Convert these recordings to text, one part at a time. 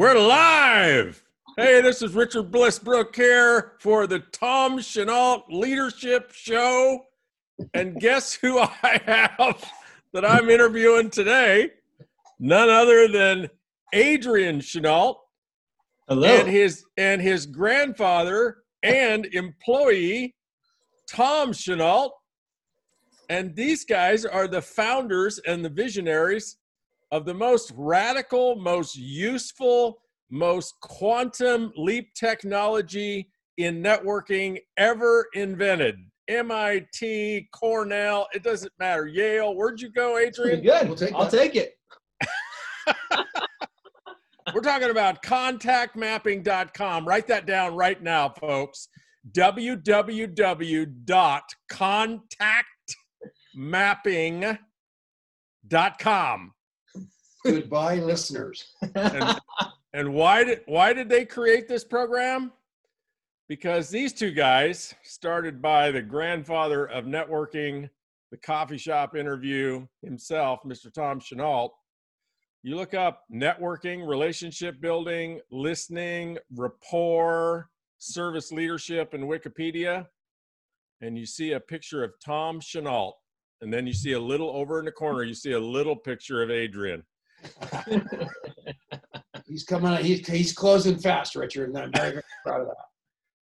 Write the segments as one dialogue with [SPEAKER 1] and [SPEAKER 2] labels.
[SPEAKER 1] We're live. Hey, this is Richard Bliss Brooke here for the Tom Chenault Leadership Show. And guess who I have that I'm interviewing today? None other than Adrian Chenault.
[SPEAKER 2] Hello.
[SPEAKER 1] And his and his grandfather and employee, Tom Chenault. And these guys are the founders and the visionaries of the most radical, most useful, most quantum leap technology in networking ever invented. MIT, Cornell, it doesn't matter. Yale, where'd you go, Adrian?
[SPEAKER 2] Pretty good. We'll take I'll that. take it.
[SPEAKER 1] We're talking about contactmapping.com. Write that down right now, folks. www.contactmapping.com.
[SPEAKER 2] Goodbye, listeners.
[SPEAKER 1] and, and why did why did they create this program? Because these two guys, started by the grandfather of networking, the coffee shop interview himself, Mr. Tom Chenault. You look up networking, relationship building, listening, rapport, service leadership in Wikipedia, and you see a picture of Tom Chenault. And then you see a little over in the corner, you see a little picture of Adrian.
[SPEAKER 2] he's coming. He's he's closing fast, Richard, and I'm very, very proud of that.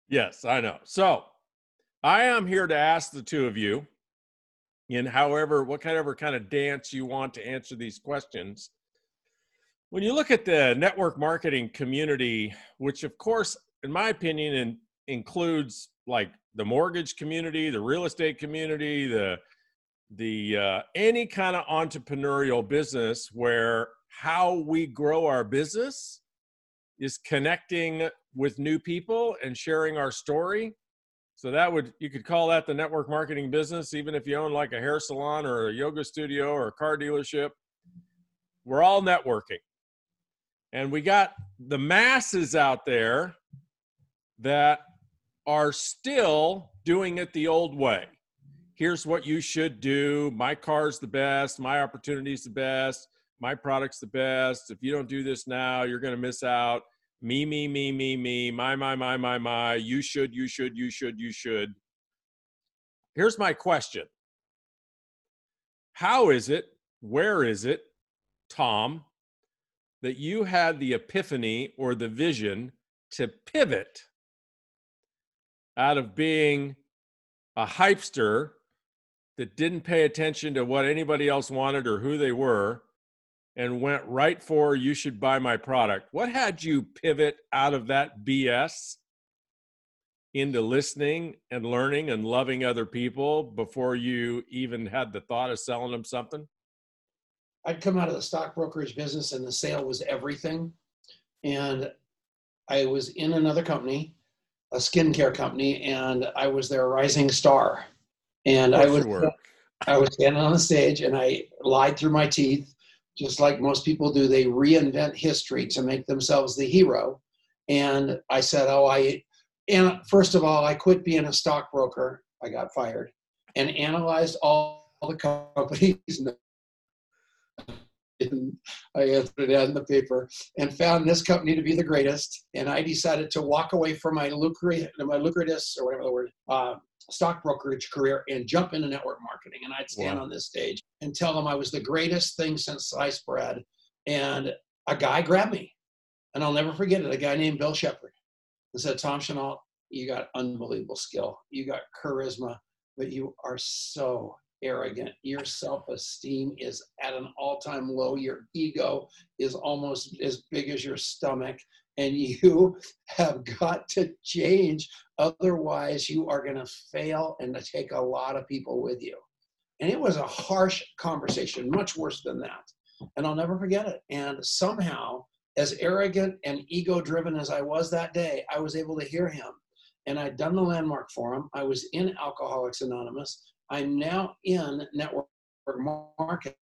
[SPEAKER 1] Yes, I know. So, I am here to ask the two of you, in however, what kind of kind of dance you want to answer these questions. When you look at the network marketing community, which of course, in my opinion, in, includes like the mortgage community, the real estate community, the the uh, any kind of entrepreneurial business where how we grow our business is connecting with new people and sharing our story. So that would you could call that the network marketing business even if you own like a hair salon or a yoga studio or a car dealership. We're all networking. And we got the masses out there that are still doing it the old way here's what you should do. My car's the best. My opportunity's the best. My product's the best. If you don't do this now, you're going to miss out. Me, me, me, me, me, my, my, my, my, my. You should, you should, you should, you should. Here's my question How is it, where is it, Tom, that you had the epiphany or the vision to pivot out of being a hypester that didn't pay attention to what anybody else wanted or who they were and went right for you should buy my product. What had you pivot out of that BS into listening and learning and loving other people before you even had the thought of selling them something?
[SPEAKER 2] I'd come out of the stock brokerage business and the sale was everything. And I was in another company, a skincare company, and I was their rising star and I was I was standing on the stage and I lied through my teeth, just like most people do. They reinvent history to make themselves the hero. And I said, "Oh, I." And first of all, I quit being a stockbroker. I got fired, and analyzed all the companies. I answered it in the paper and found this company to be the greatest. And I decided to walk away from my lucrative, my lucrative, or whatever the word, uh, stock brokerage career and jump into network marketing. And I'd stand wow. on this stage and tell them I was the greatest thing since sliced bread. And a guy grabbed me, and I'll never forget it. A guy named Bill Shepard and said, Tom Chenault, you got unbelievable skill. You got charisma, but you are so arrogant. Your self esteem is at an all time low. Your ego is almost as big as your stomach and you have got to change. Otherwise, you are going to fail and to take a lot of people with you. And it was a harsh conversation, much worse than that. And I'll never forget it. And somehow, as arrogant and ego driven as I was that day, I was able to hear him. And I'd done the landmark forum. I was in Alcoholics Anonymous. I'm now in network marketing.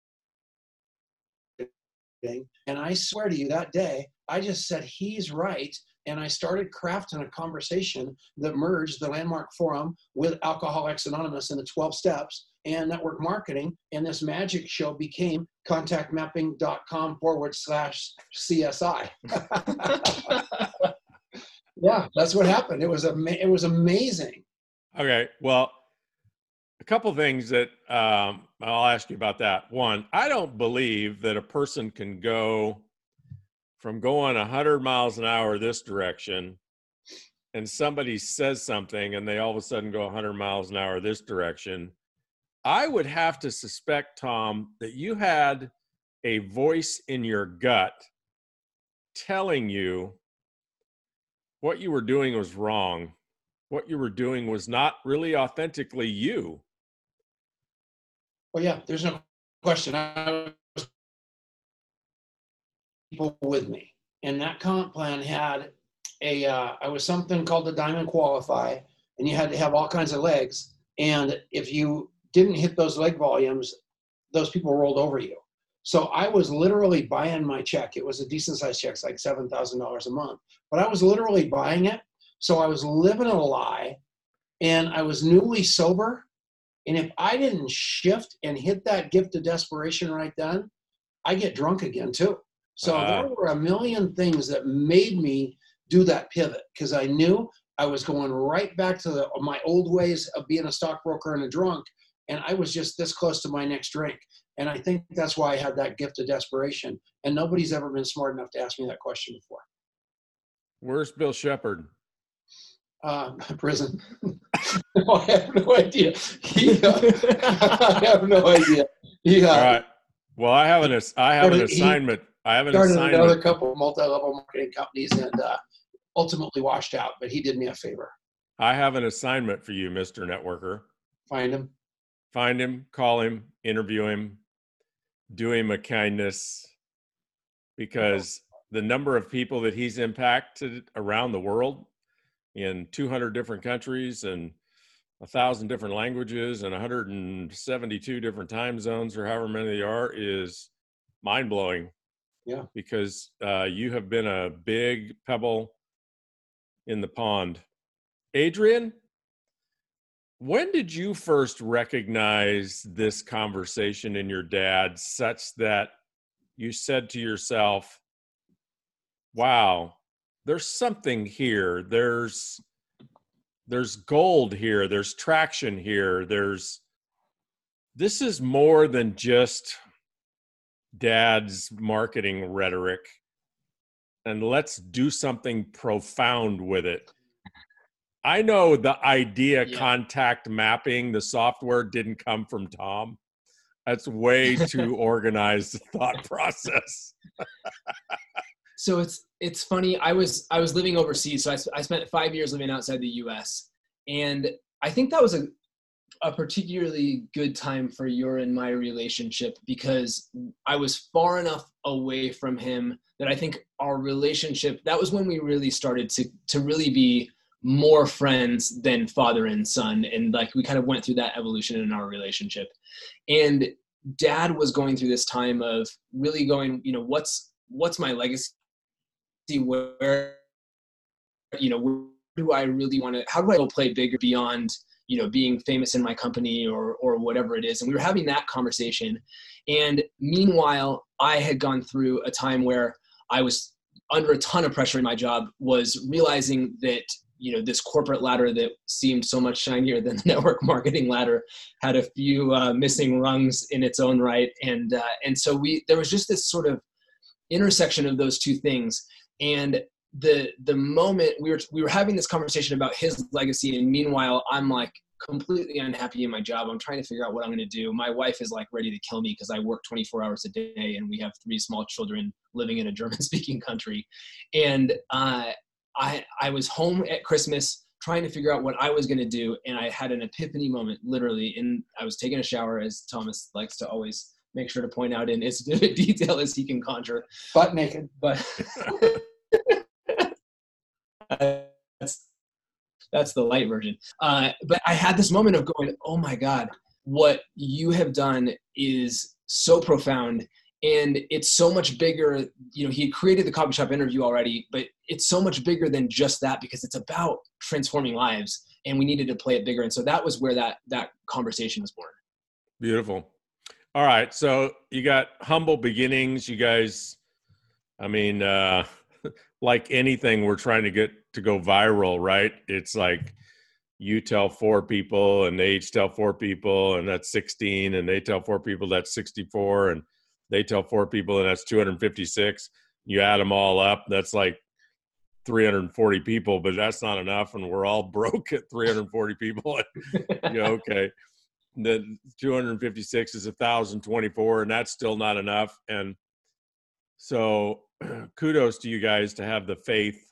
[SPEAKER 2] And I swear to you, that day, I just said, he's right. And I started crafting a conversation that merged the Landmark Forum with Alcoholics Anonymous and the 12 steps and network marketing. And this magic show became contactmapping.com forward slash CSI. yeah, that's what happened. It was ama- it was amazing.
[SPEAKER 1] Okay. Well, a couple things that um, I'll ask you about that. One, I don't believe that a person can go from going 100 miles an hour this direction and somebody says something and they all of a sudden go 100 miles an hour this direction. I would have to suspect, Tom, that you had a voice in your gut telling you what you were doing was wrong. What you were doing was not really authentically you.
[SPEAKER 2] Well, yeah, there's no question. I people with me, and that comp plan had a. Uh, I was something called the Diamond Qualify, and you had to have all kinds of legs. And if you didn't hit those leg volumes, those people rolled over you. So I was literally buying my check. It was a decent sized check, like seven thousand dollars a month. But I was literally buying it. So I was living a lie, and I was newly sober. And if I didn't shift and hit that gift of desperation right then, I get drunk again too. So
[SPEAKER 1] Ah.
[SPEAKER 2] there were a million things that made me do that pivot because I knew I was going right back to the, my old ways of being a stockbroker and a drunk. And I was just this close to my next drink. And I think that's why I had that gift of desperation. And nobody's ever been smart enough to ask me that question before.
[SPEAKER 1] Where's Bill Shepard?
[SPEAKER 2] Uh, prison. no, I have no idea. He, uh, I have no idea. He uh,
[SPEAKER 1] All right. Well, I have an I have an
[SPEAKER 2] Started- he
[SPEAKER 1] assignment. I have an
[SPEAKER 2] started another couple of multi-level marketing companies and uh, ultimately washed out. But he did me a favor.
[SPEAKER 1] I have an assignment for you, Mr. Networker.
[SPEAKER 2] Find him.
[SPEAKER 1] Find him, call him, interview him, do him a kindness because the number of people that he's impacted around the world in 200 different countries and a thousand different languages and 172 different time zones or however many there are is mind blowing.
[SPEAKER 2] Yeah.
[SPEAKER 1] Because uh, you have been a big pebble in the pond. Adrian, when did you first recognize this conversation in your dad such that you said to yourself, wow, there's something here. There's there's gold here. There's traction here. There's this is more than just dad's marketing rhetoric. And let's do something profound with it. I know the idea
[SPEAKER 3] Yeah.
[SPEAKER 1] contact mapping, the software didn't come from Tom. That's way too organized thought process.
[SPEAKER 3] so it's it's funny i was i was living overseas so I, I spent five years living outside the us and i think that was a, a particularly good time for your and my relationship because i was far enough away from him that i think our relationship that was when we really started to to really be more friends than father and son. And like we kind of went through that evolution in our relationship. And dad was going through this time of really going you know what's what's my legacy? Where you know where do i really want to how do i go play bigger beyond you know being famous in my company or or whatever it is. And we were having that conversation. And meanwhile i had gone through a time where i was under a ton of pressure in my job was realizing that you know this corporate ladder that seemed so much shinier than the network marketing ladder had a few uh, missing rungs in its own right. And uh, and so we there was just this sort of intersection of those two things. And the the moment we were we were having this conversation about his legacy and meanwhile i'm like completely unhappy in my job. I'm trying to figure out what i'm going to do. My wife is like ready to kill me because i work 24 hours a day and we have three small children living in a german speaking country. And uh, i i was home at christmas trying to figure out what i was going to do and i had an epiphany moment literally and i was taking a shower as thomas likes to always make sure to point out in as vivid detail as he can conjure.
[SPEAKER 2] Butt naked.
[SPEAKER 3] but that's that's the light version. Uh, but I had this moment of going, "Oh my God, what you have done is so profound." And it's so much bigger. You know, he created the coffee shop interview already, but it's so much bigger than just that because it's about transforming lives, and we needed to play it bigger. And so that was where that that conversation was born.
[SPEAKER 1] Beautiful. All right. So you got humble beginnings. You guys, I mean, uh, like anything, we're trying to get to go viral, right? It's like you tell four people and they each tell four people and that's 16 and they tell four people that's 64 and they tell four people and that's 256 you add them all up that's like 340 people but that's not enough and we're all broke at 340 people. You know okay the 256 is 1024 and that's still not enough and so kudos to you guys to have the faith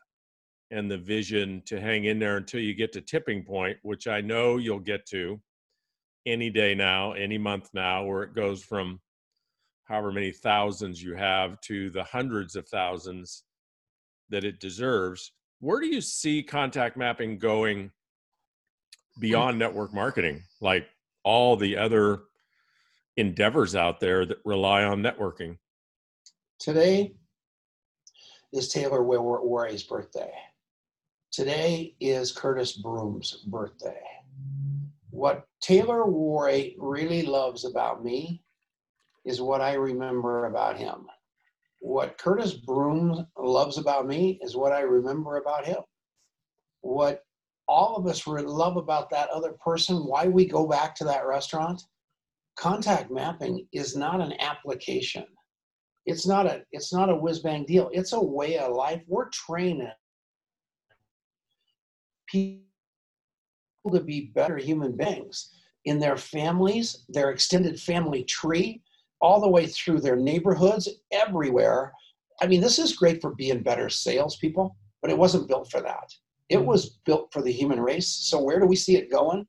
[SPEAKER 1] and the vision to hang in there until you get to tipping point which i know you'll get to any day now any month now where it goes from however many thousands you have to the hundreds of thousands that it deserves where do you see contact mapping going mm. beyond network marketing like all the other endeavors out there that rely on networking.
[SPEAKER 2] Today is Taylor Waray's birthday. Today is Curtis Broom's birthday. What Taylor Waray really loves about me is what I remember about him. What Curtis Broom loves about me is what I remember about him. What all of us love about that other person, why we go back to that restaurant. Contact mapping is not an application. It's not a it's not a whiz bang deal. It's a way of life. We're training people to be better human beings in their families, their extended family tree, all the way through their neighborhoods, everywhere. I mean, this is great for being better salespeople, but it wasn't built for that. It mm. was built for the human race. So where do we see it going?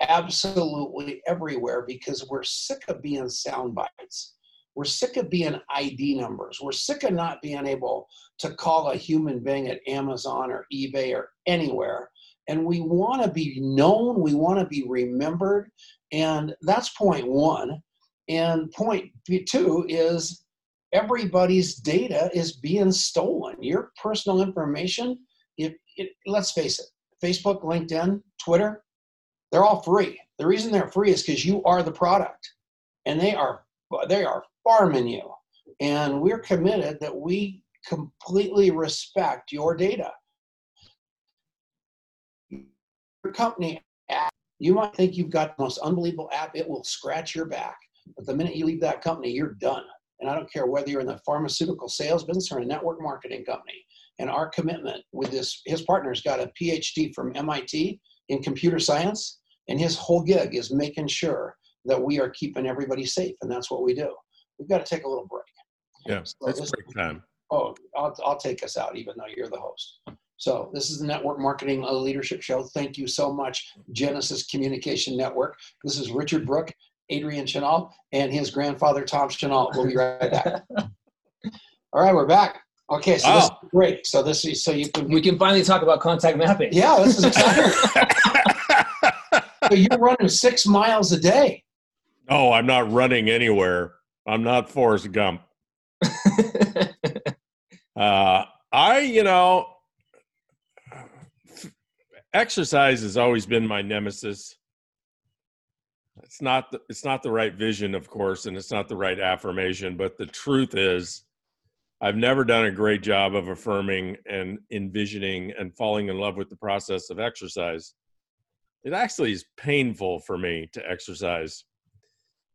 [SPEAKER 2] Absolutely everywhere because we're sick of being sound bites. We're sick of being ID numbers. We're sick of not being able to call a human being at Amazon or eBay or anywhere. And we want to be known, we want to be remembered. And that's point one. And point two is everybody's data is being stolen. Your personal information if it, let's face it, Facebook, LinkedIn, Twitter, they're all free. The reason they're free is because you are the product, and they are they are farming you. And we're committed that we completely respect your data. Your company app, you might think you've got the most unbelievable app, it will scratch your back. But the minute you leave that company, you're done. And I don't care whether you're in the pharmaceutical sales business or a network marketing company and our commitment with this his partner's got a phd from mit in computer science and his whole gig is making sure that we are keeping everybody safe and that's what we do we've got to take a little break
[SPEAKER 1] yeah so it's break time
[SPEAKER 2] oh I'll, I'll take us out even though you're the host so this is the network marketing uh, leadership show thank you so much genesis communication network this is richard Brooke adrian Chenault, and his grandfather tom Chenault. we'll be right back all right we're back Okay, so this is great. So this is so you can
[SPEAKER 3] we can finally talk about contact mapping.
[SPEAKER 2] Yeah, this is exciting. so you're running six miles a day.
[SPEAKER 1] Oh, I'm not running anywhere. I'm not Forrest Gump. uh, I, you know, exercise has always been my nemesis. It's not the, it's not the right vision, of course, and it's not the right affirmation. But the truth is, I've never done a great job of affirming and envisioning and falling in love with the process of exercise. It actually is painful for me to exercise.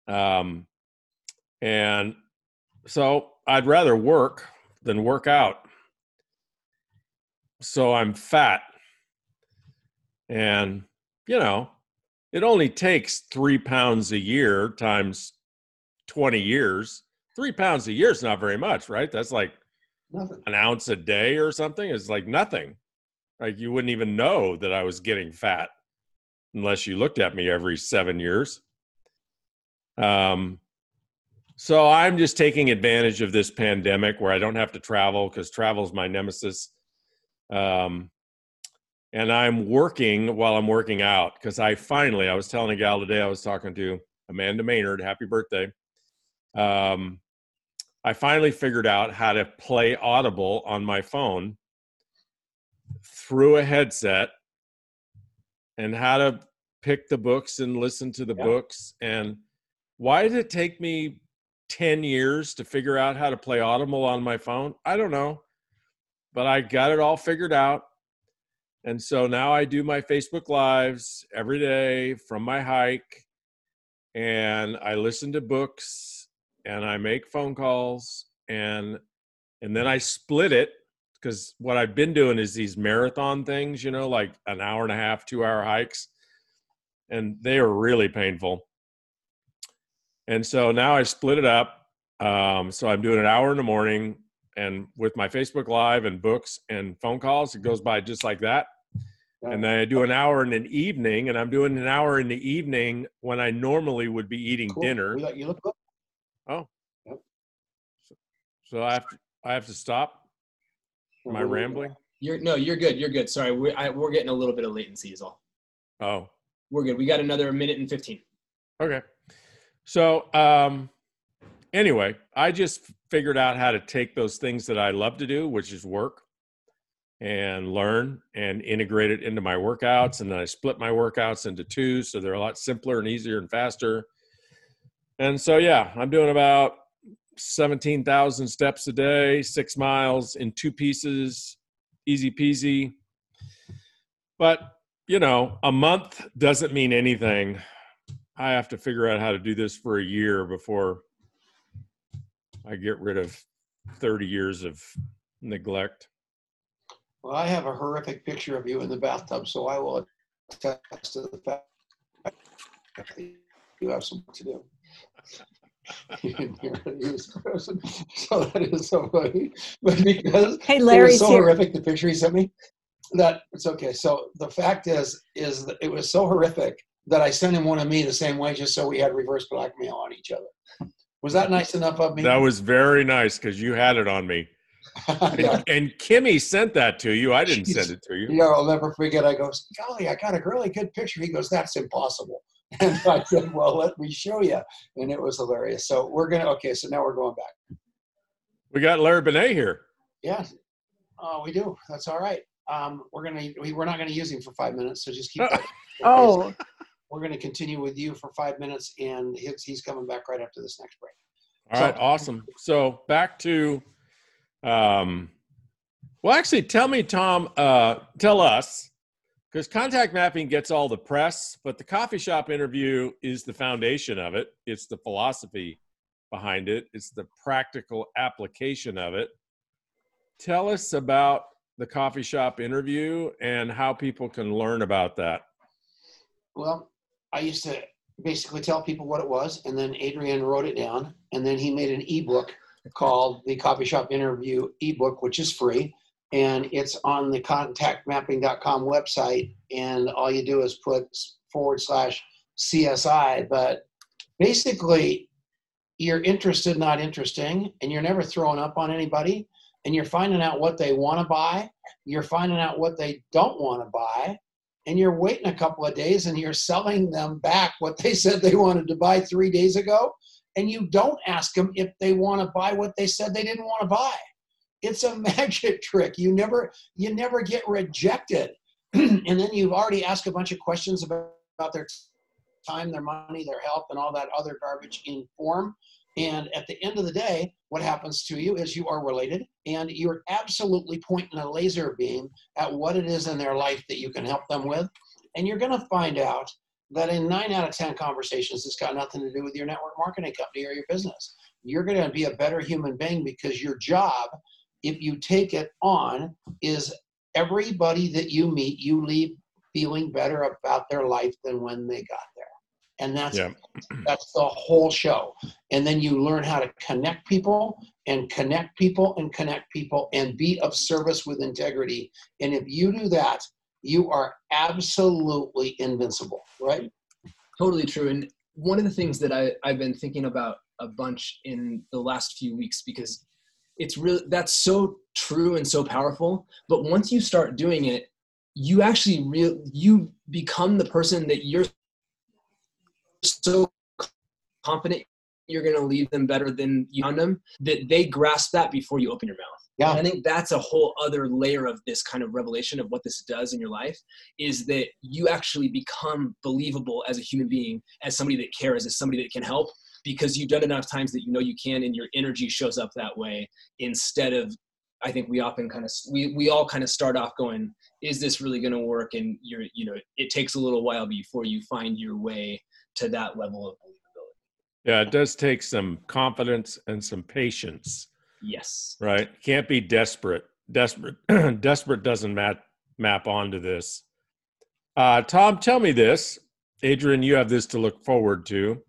[SPEAKER 1] Um, and so I'd rather work than work out. So I'm fat. And, you know, it only takes three pounds a year times 20 years three pounds a year is not very much, right? That's like nothing. an ounce a day or something. It's like nothing. Like you wouldn't even know that I was getting fat unless you looked at me every seven years. Um, so I'm just taking advantage of this pandemic where I don't have to travel because travel is my nemesis. Um, and I'm working while I'm working out because I finally, I was telling a gal today, I was talking to Amanda Maynard, happy birthday. Um, I finally figured out how to play Audible on my phone through a headset and how to pick the books and listen to the yeah. books and why did it take me 10 years to figure out how to play Audible on my phone? I don't know. But I got it all figured out. And so now I do my Facebook Lives every day from my hike and I listen to books and I make phone calls and and then I split it because what I've been doing is these marathon things, you know, like an hour and a half, two hour hikes, and they are really painful. And so now I split it up. Um, so I'm doing an hour in the morning, and with my Facebook Live and books and phone calls, it goes by just like that. And then I do an hour in an evening, and I'm doing an hour in the evening when I normally would be eating
[SPEAKER 2] Cool.
[SPEAKER 1] dinner.
[SPEAKER 2] You look- good.
[SPEAKER 1] Oh,
[SPEAKER 2] Yep.
[SPEAKER 1] so, so I have to, I have to stop. Am I rambling?
[SPEAKER 3] You're no, you're good. You're good. Sorry, we're I, we're getting a little bit of latency. Is all.
[SPEAKER 1] Oh,
[SPEAKER 3] We're good. We got another minute and fifteen.
[SPEAKER 1] Okay. So, um, anyway, I just figured out how to take those things that I love to do, which is work, and learn and integrate it into my workouts. And then I split my workouts into two, so they're a lot simpler and easier and faster. And so, yeah, I'm doing about 17,000 steps a day, six miles in two pieces, easy peasy. But, you know, a month doesn't mean anything. I have to figure out how to do this for a year before I get rid of 30 years of neglect.
[SPEAKER 2] Well, I have a horrific picture of you in the bathtub, so I will attest to the fact that you have some work to do. He was frozen. so that is so funny. But because
[SPEAKER 4] Hey,
[SPEAKER 2] it was so
[SPEAKER 4] here.
[SPEAKER 2] horrific, the picture he sent me, that it's okay. So the fact is, is that it was so horrific that I sent him one of me the same way, just so we had reverse blackmail on each other. Was that nice enough of me?
[SPEAKER 1] That was very nice because you had it on me.
[SPEAKER 2] yeah.
[SPEAKER 1] And, and Kimmy sent that to you. I didn't send it to you.
[SPEAKER 2] You know, I'll never forget. I go, golly, I got a really good picture. He goes, that's impossible. And I said, well, let me show you. And it was hilarious. So we're going to, okay, so now we're going back.
[SPEAKER 1] We got Larry Benet here.
[SPEAKER 2] Yeah, oh, we do. That's all right. Um, we're going to, we, we're not going to use him for five minutes. So just keep that.
[SPEAKER 4] Oh,
[SPEAKER 2] We're going to continue with you for five minutes and he's, he's coming back right after this next break.
[SPEAKER 1] All
[SPEAKER 2] So-
[SPEAKER 1] right, awesome. So back to, um, well, actually, tell me, Tom, uh, tell us, because contact mapping gets all the press, but the coffee shop interview is the foundation of it. It's the philosophy behind it. It's the practical application of it. Tell us about the coffee shop interview and how people can learn about that.
[SPEAKER 2] Well, I used to basically tell people what it was, and then Adrian wrote it down, and then he made an ebook called the Coffee Shop Interview ebook, which is free, and it's on the contactmapping.com website, and all you do is put forward slash CSI, but basically you're interested, not interesting, and you're never throwing up on anybody, and you're finding out what they want to buy, you're finding out what they don't want to buy, and you're waiting a couple of days and you're selling them back what they said they wanted to buy three days ago and you don't ask them if they want to buy what they said they didn't want to buy. It's a magic trick. You never you never get rejected. And then you've already asked a bunch of questions about, about their time their money their health and all that other garbage in form. And at the end of the day what happens to you is you are related and you're absolutely pointing a laser beam at what it is in their life that you can help them with. And you're going to find out that in nine out of 10 conversations, it's got nothing to do with your network marketing company or your business. You're going to be a better human being because your job, if you take it on, is everybody that you meet, you leave feeling better about their life than when they got. And that's
[SPEAKER 1] Yeah.
[SPEAKER 2] that's the whole show. And then you learn how to connect people and connect people and connect people and be of service with integrity. And if you do that, you are absolutely invincible, right?
[SPEAKER 3] Totally true. And one of the things that I, I've been thinking about a bunch in the last few weeks because it's really that's so true and so powerful. But once you start doing it, you actually real you become the person that you're so confident you're going to leave them better than you found them that they grasp that before you open your mouth.
[SPEAKER 2] Yeah.
[SPEAKER 3] And I think that's a whole other layer of this kind of revelation of what this does in your life is that you actually become believable as a human being, as somebody that cares, as somebody that can help because you've done enough times that you know you can and your energy shows up that way instead of I think we often kind of we we all kind of start off going, is this really going to work? And you're you know it takes a little while before you find your way to that level of believability.
[SPEAKER 1] Yeah, it does take some confidence and some patience.
[SPEAKER 3] Yes.
[SPEAKER 1] Right. Can't be desperate. Desperate. desperate doesn't map map onto this. Uh, Tom, tell me this. Adrian, you have this to look forward to.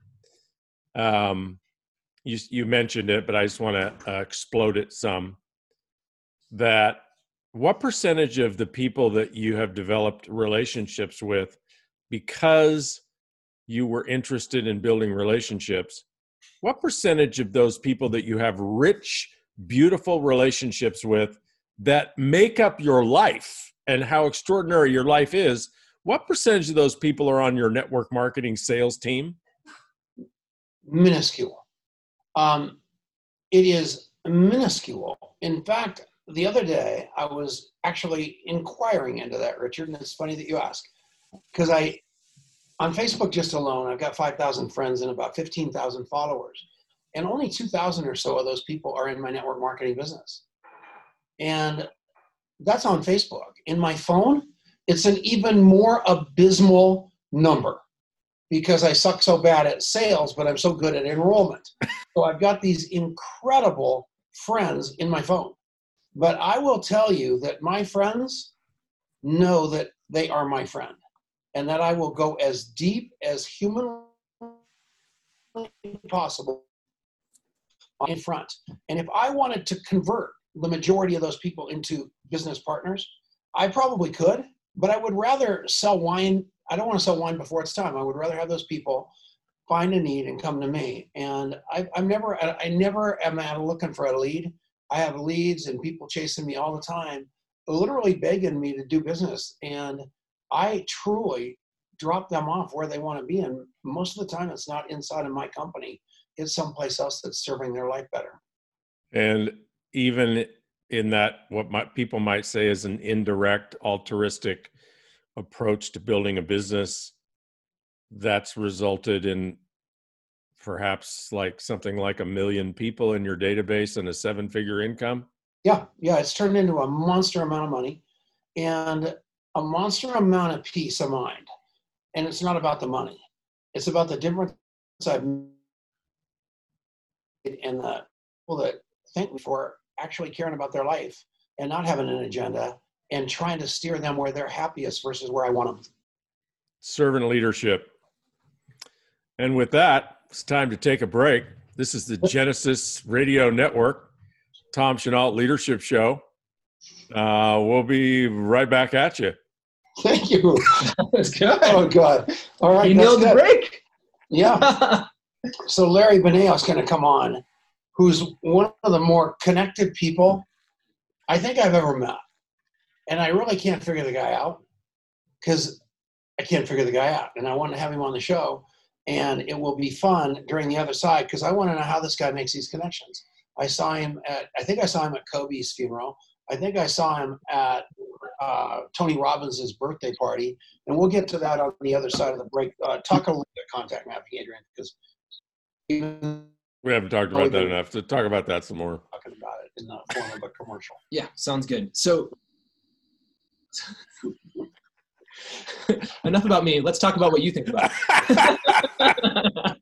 [SPEAKER 1] Um, you you mentioned it, but I just want to uh, explode it some that what percentage of the people that you have developed relationships with because you were interested in building relationships what percentage of those people that you have rich beautiful relationships with that make up your life and how extraordinary your life is what percentage of those people are on your network marketing sales team?
[SPEAKER 2] Minuscule. Um, it is minuscule. In fact the other day I was actually inquiring into that, Richard, and it's funny that you ask because I, on Facebook just alone, I've got 5,000 friends and about 15,000 followers, and only 2,000 or so of those people are in my network marketing business, and that's on Facebook. In my phone, it's an even more abysmal number because I suck so bad at sales, but I'm so good at enrollment. So I've got these incredible friends in my phone but I will tell you that my friends know that they are my friend and that I will go as deep as humanly possible in front. And if I wanted to convert the majority of those people into business partners, I probably could, but I would rather sell wine. I don't want to sell wine before it's time. I would rather have those people find a need and come to me. And I, am never, I never am out looking for a lead. I have leads and people chasing me all the time, literally begging me to do business. And I truly drop them off where they want to be. And most of the time, it's not inside of my company, it's someplace else that's serving their life better.
[SPEAKER 1] And even in that, what my, people might say is an indirect, altruistic approach to building a business, that's resulted in perhaps like something like a million people in your database and a seven figure income?
[SPEAKER 2] Yeah, yeah, it's turned into a monster amount of money and a monster amount of peace of mind. And it's not about the money, it's about the difference I've made and the people that thank me for actually caring about their life and not having an agenda and trying to steer them where they're happiest versus where I want them.
[SPEAKER 1] Servant leadership. And with that, it's time to take a break. This is the Genesis Radio Network, Tom Chenault Leadership Show. Uh, we'll be right back at you.
[SPEAKER 2] Thank you.
[SPEAKER 3] That's good.
[SPEAKER 2] Oh, God. All right.
[SPEAKER 3] You nailed the break.
[SPEAKER 2] Yeah. so Larry Benet is going to come on, who's one of the more connected people I think I've ever met. And I really can't figure the guy out because I can't figure the guy out. And I want to have him on the show and it will be fun during the other side because I want to know how this guy makes these connections. I saw him at, I think I saw him at Kobe's funeral. I think I saw him at uh, Tony Robbins' birthday party, and we'll get to that on the other side of the break. Uh, talk a little bit contact mapping, Adrian, because
[SPEAKER 1] we haven't talked about that enough. To talk about that some more.
[SPEAKER 2] Talking about it in the form of a commercial.
[SPEAKER 3] Yeah, sounds good. So enough about me. Let's talk about what you think about.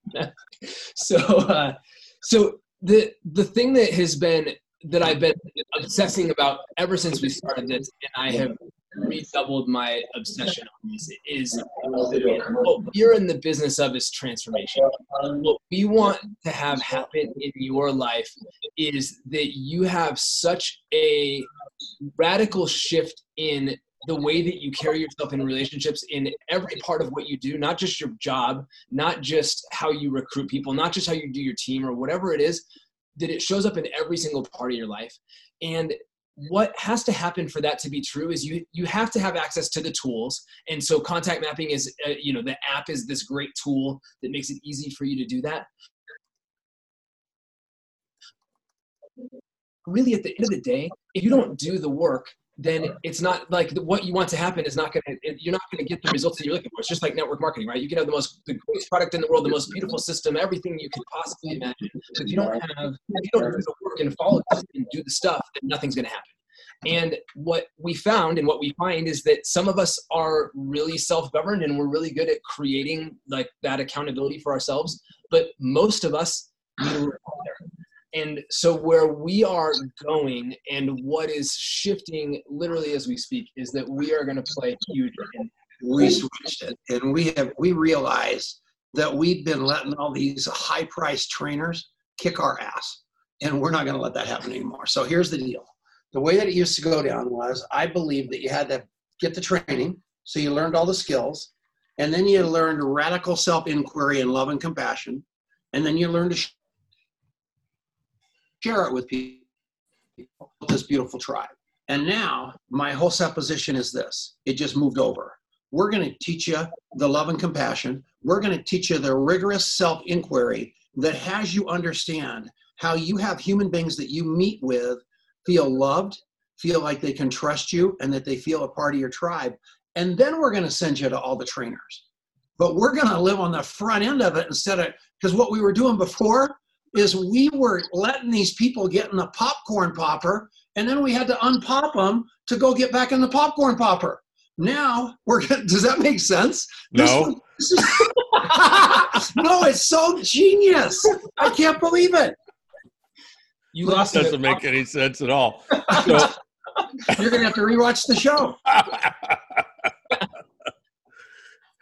[SPEAKER 3] so, uh, so the the thing that has been that I've been obsessing about ever since we started this, and I have redoubled my obsession on this is what we're in the business of is transformation. What we want to have happen in your life is that you have such a radical shift in the way that you carry yourself in relationships in every part of what you do, not just your job, not just how you recruit people, not just how you do your team or whatever it is, that it shows up in every single part of your life. And what has to happen for that to be true is you you have to have access to the tools and so contact mapping is uh, you know the app is this great tool that makes it easy for you to do that really at the end of the day if you don't do the work then it's not like what you want to happen is not going to you're not going to get the results that you're looking for. It's just like network marketing right? You can have the most the greatest product in the world the most beautiful system everything you could possibly imagine. But if you don't have if you don't do the work and follow and do the stuff then nothing's going to happen. And what we found and what we find is that some of us are really self-governed and we're really good at creating like that accountability for ourselves but most of us need a and so where we are going and what is shifting literally as we speak is that we are going to play huge in
[SPEAKER 2] we switched it and we have we realized that we've been letting all these high priced trainers kick our ass and we're not going to let that happen anymore. So here's the deal. The way that it used to go down was i believe that you had to get the training so you learned all the skills and then you learned radical self inquiry and love and compassion and then you learned to share it with people, this beautiful tribe. And now my whole supposition is this it just moved over. We're going to teach you the love and compassion. We're going to teach you the rigorous self inquiry that has you understand how you have human beings that you meet with feel loved, feel like they can trust you, and that they feel a part of your tribe. And then we're going to send you to all the trainers. But we're going to live on the front end of it instead of, because what we were doing before is we were letting these people get in the popcorn popper and then we had to unpop them to go get back in the popcorn popper. Now we're does that make sense?
[SPEAKER 1] No.
[SPEAKER 2] This, this is, no, it's so genius. I can't believe it.
[SPEAKER 3] you
[SPEAKER 1] That
[SPEAKER 3] lost
[SPEAKER 1] doesn't
[SPEAKER 3] it.
[SPEAKER 1] make any sense at all. So,
[SPEAKER 2] You're gonna have to rewatch the show.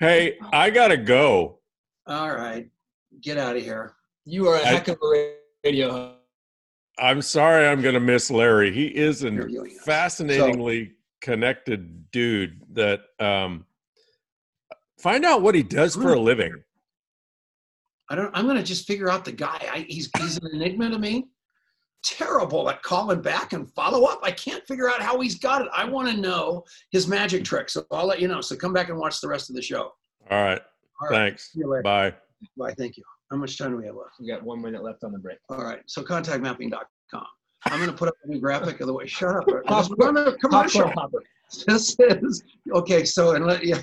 [SPEAKER 1] hey, I gotta go.
[SPEAKER 2] All right, get out of here.
[SPEAKER 3] You are a
[SPEAKER 1] I-
[SPEAKER 3] heck of a radio host.
[SPEAKER 1] I'm sorry I'm gonna miss Larry. He is a
[SPEAKER 2] Interviewing us.
[SPEAKER 1] fascinatingly connected dude that um find out what he does for a living.
[SPEAKER 2] I don't. I'm gonna just figure out the guy. I, he's he's an enigma to me. Terrible at calling back and follow up. I can't figure out how he's got it. I want to know his magic trick. So I'll let you know. So come back and watch the rest of the show.
[SPEAKER 1] All right.
[SPEAKER 2] All right.
[SPEAKER 1] Thanks.
[SPEAKER 2] See you later.
[SPEAKER 1] Bye.
[SPEAKER 2] Bye. Thank you. How much time do we have left?
[SPEAKER 3] We got one minute left on the break.
[SPEAKER 2] All right. So contactmapping.com. I'm going to put up a new graphic of the way. Shut up.
[SPEAKER 3] Popcorn-
[SPEAKER 2] We're a commercial.
[SPEAKER 3] Popcorn popper.
[SPEAKER 2] This is okay. So and let yeah,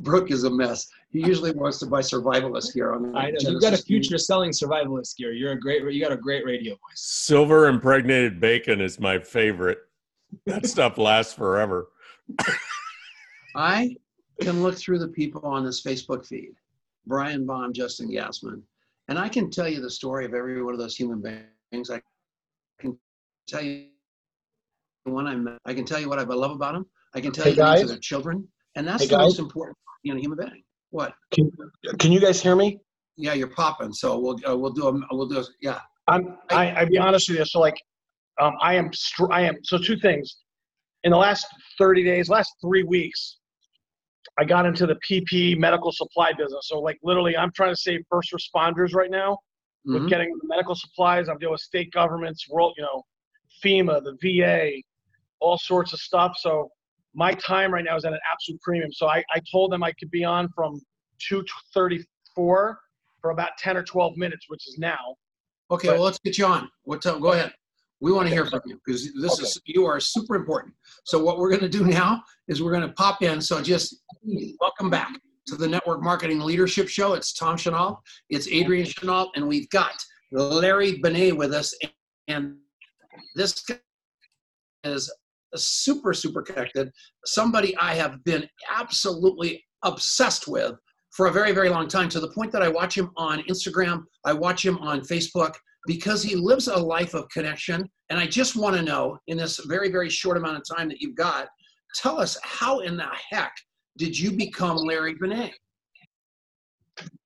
[SPEAKER 2] Brooke is a mess. He usually wants to buy survivalist gear on. the
[SPEAKER 3] I know you've got a future selling survivalist gear. You're a great. You got a great radio voice.
[SPEAKER 1] Silver impregnated bacon is my favorite. That stuff lasts forever.
[SPEAKER 2] I can look through the people on this Facebook feed, Brian Baum, Justin Gassman, and I can tell you the story of every one of those human beings. I can tell you when I met. I can tell you what I love about them. I can tell
[SPEAKER 4] Hey,
[SPEAKER 2] you
[SPEAKER 4] guys.
[SPEAKER 2] their children, and that's
[SPEAKER 4] Hey,
[SPEAKER 2] the most
[SPEAKER 4] guys.
[SPEAKER 2] important in a human being. What?
[SPEAKER 4] Can, can you guys hear me?
[SPEAKER 2] Yeah, you're popping. So we'll uh, we'll do a we'll do a, yeah.
[SPEAKER 4] I'm. I, I be honest with you. So like, um, I am. str- I am. So two things. In the last 30 days, last three weeks, I got into the PP medical supply business. So like, literally, I'm trying to save first responders right now with
[SPEAKER 2] Mhm.
[SPEAKER 4] getting medical supplies. I'm dealing with state governments, world, you know, FEMA, the VA, all sorts of stuff. So my time right now is at an absolute premium. So I, I told them I could be on from 2:34 for about 10 or 12 minutes, which is now.
[SPEAKER 2] Okay,
[SPEAKER 4] But-
[SPEAKER 2] well, let's get you on. What time? Go ahead. We want to hear from you because this is you are super important. So what we're going to do now is we're going to pop in. So just welcome back to the Network Marketing Leadership Show. It's Tom Chenault, it's Adrian Chenault, and we've got Larry Benet with us. And this guy is super, super connected. Somebody I have been absolutely obsessed with for a very, very long time to the point that I watch him on Instagram, I watch him on Facebook because he lives a life of connection. And I just want to know in this very, very short amount of time that you've got, tell us how in the heck did you become Larry Benet?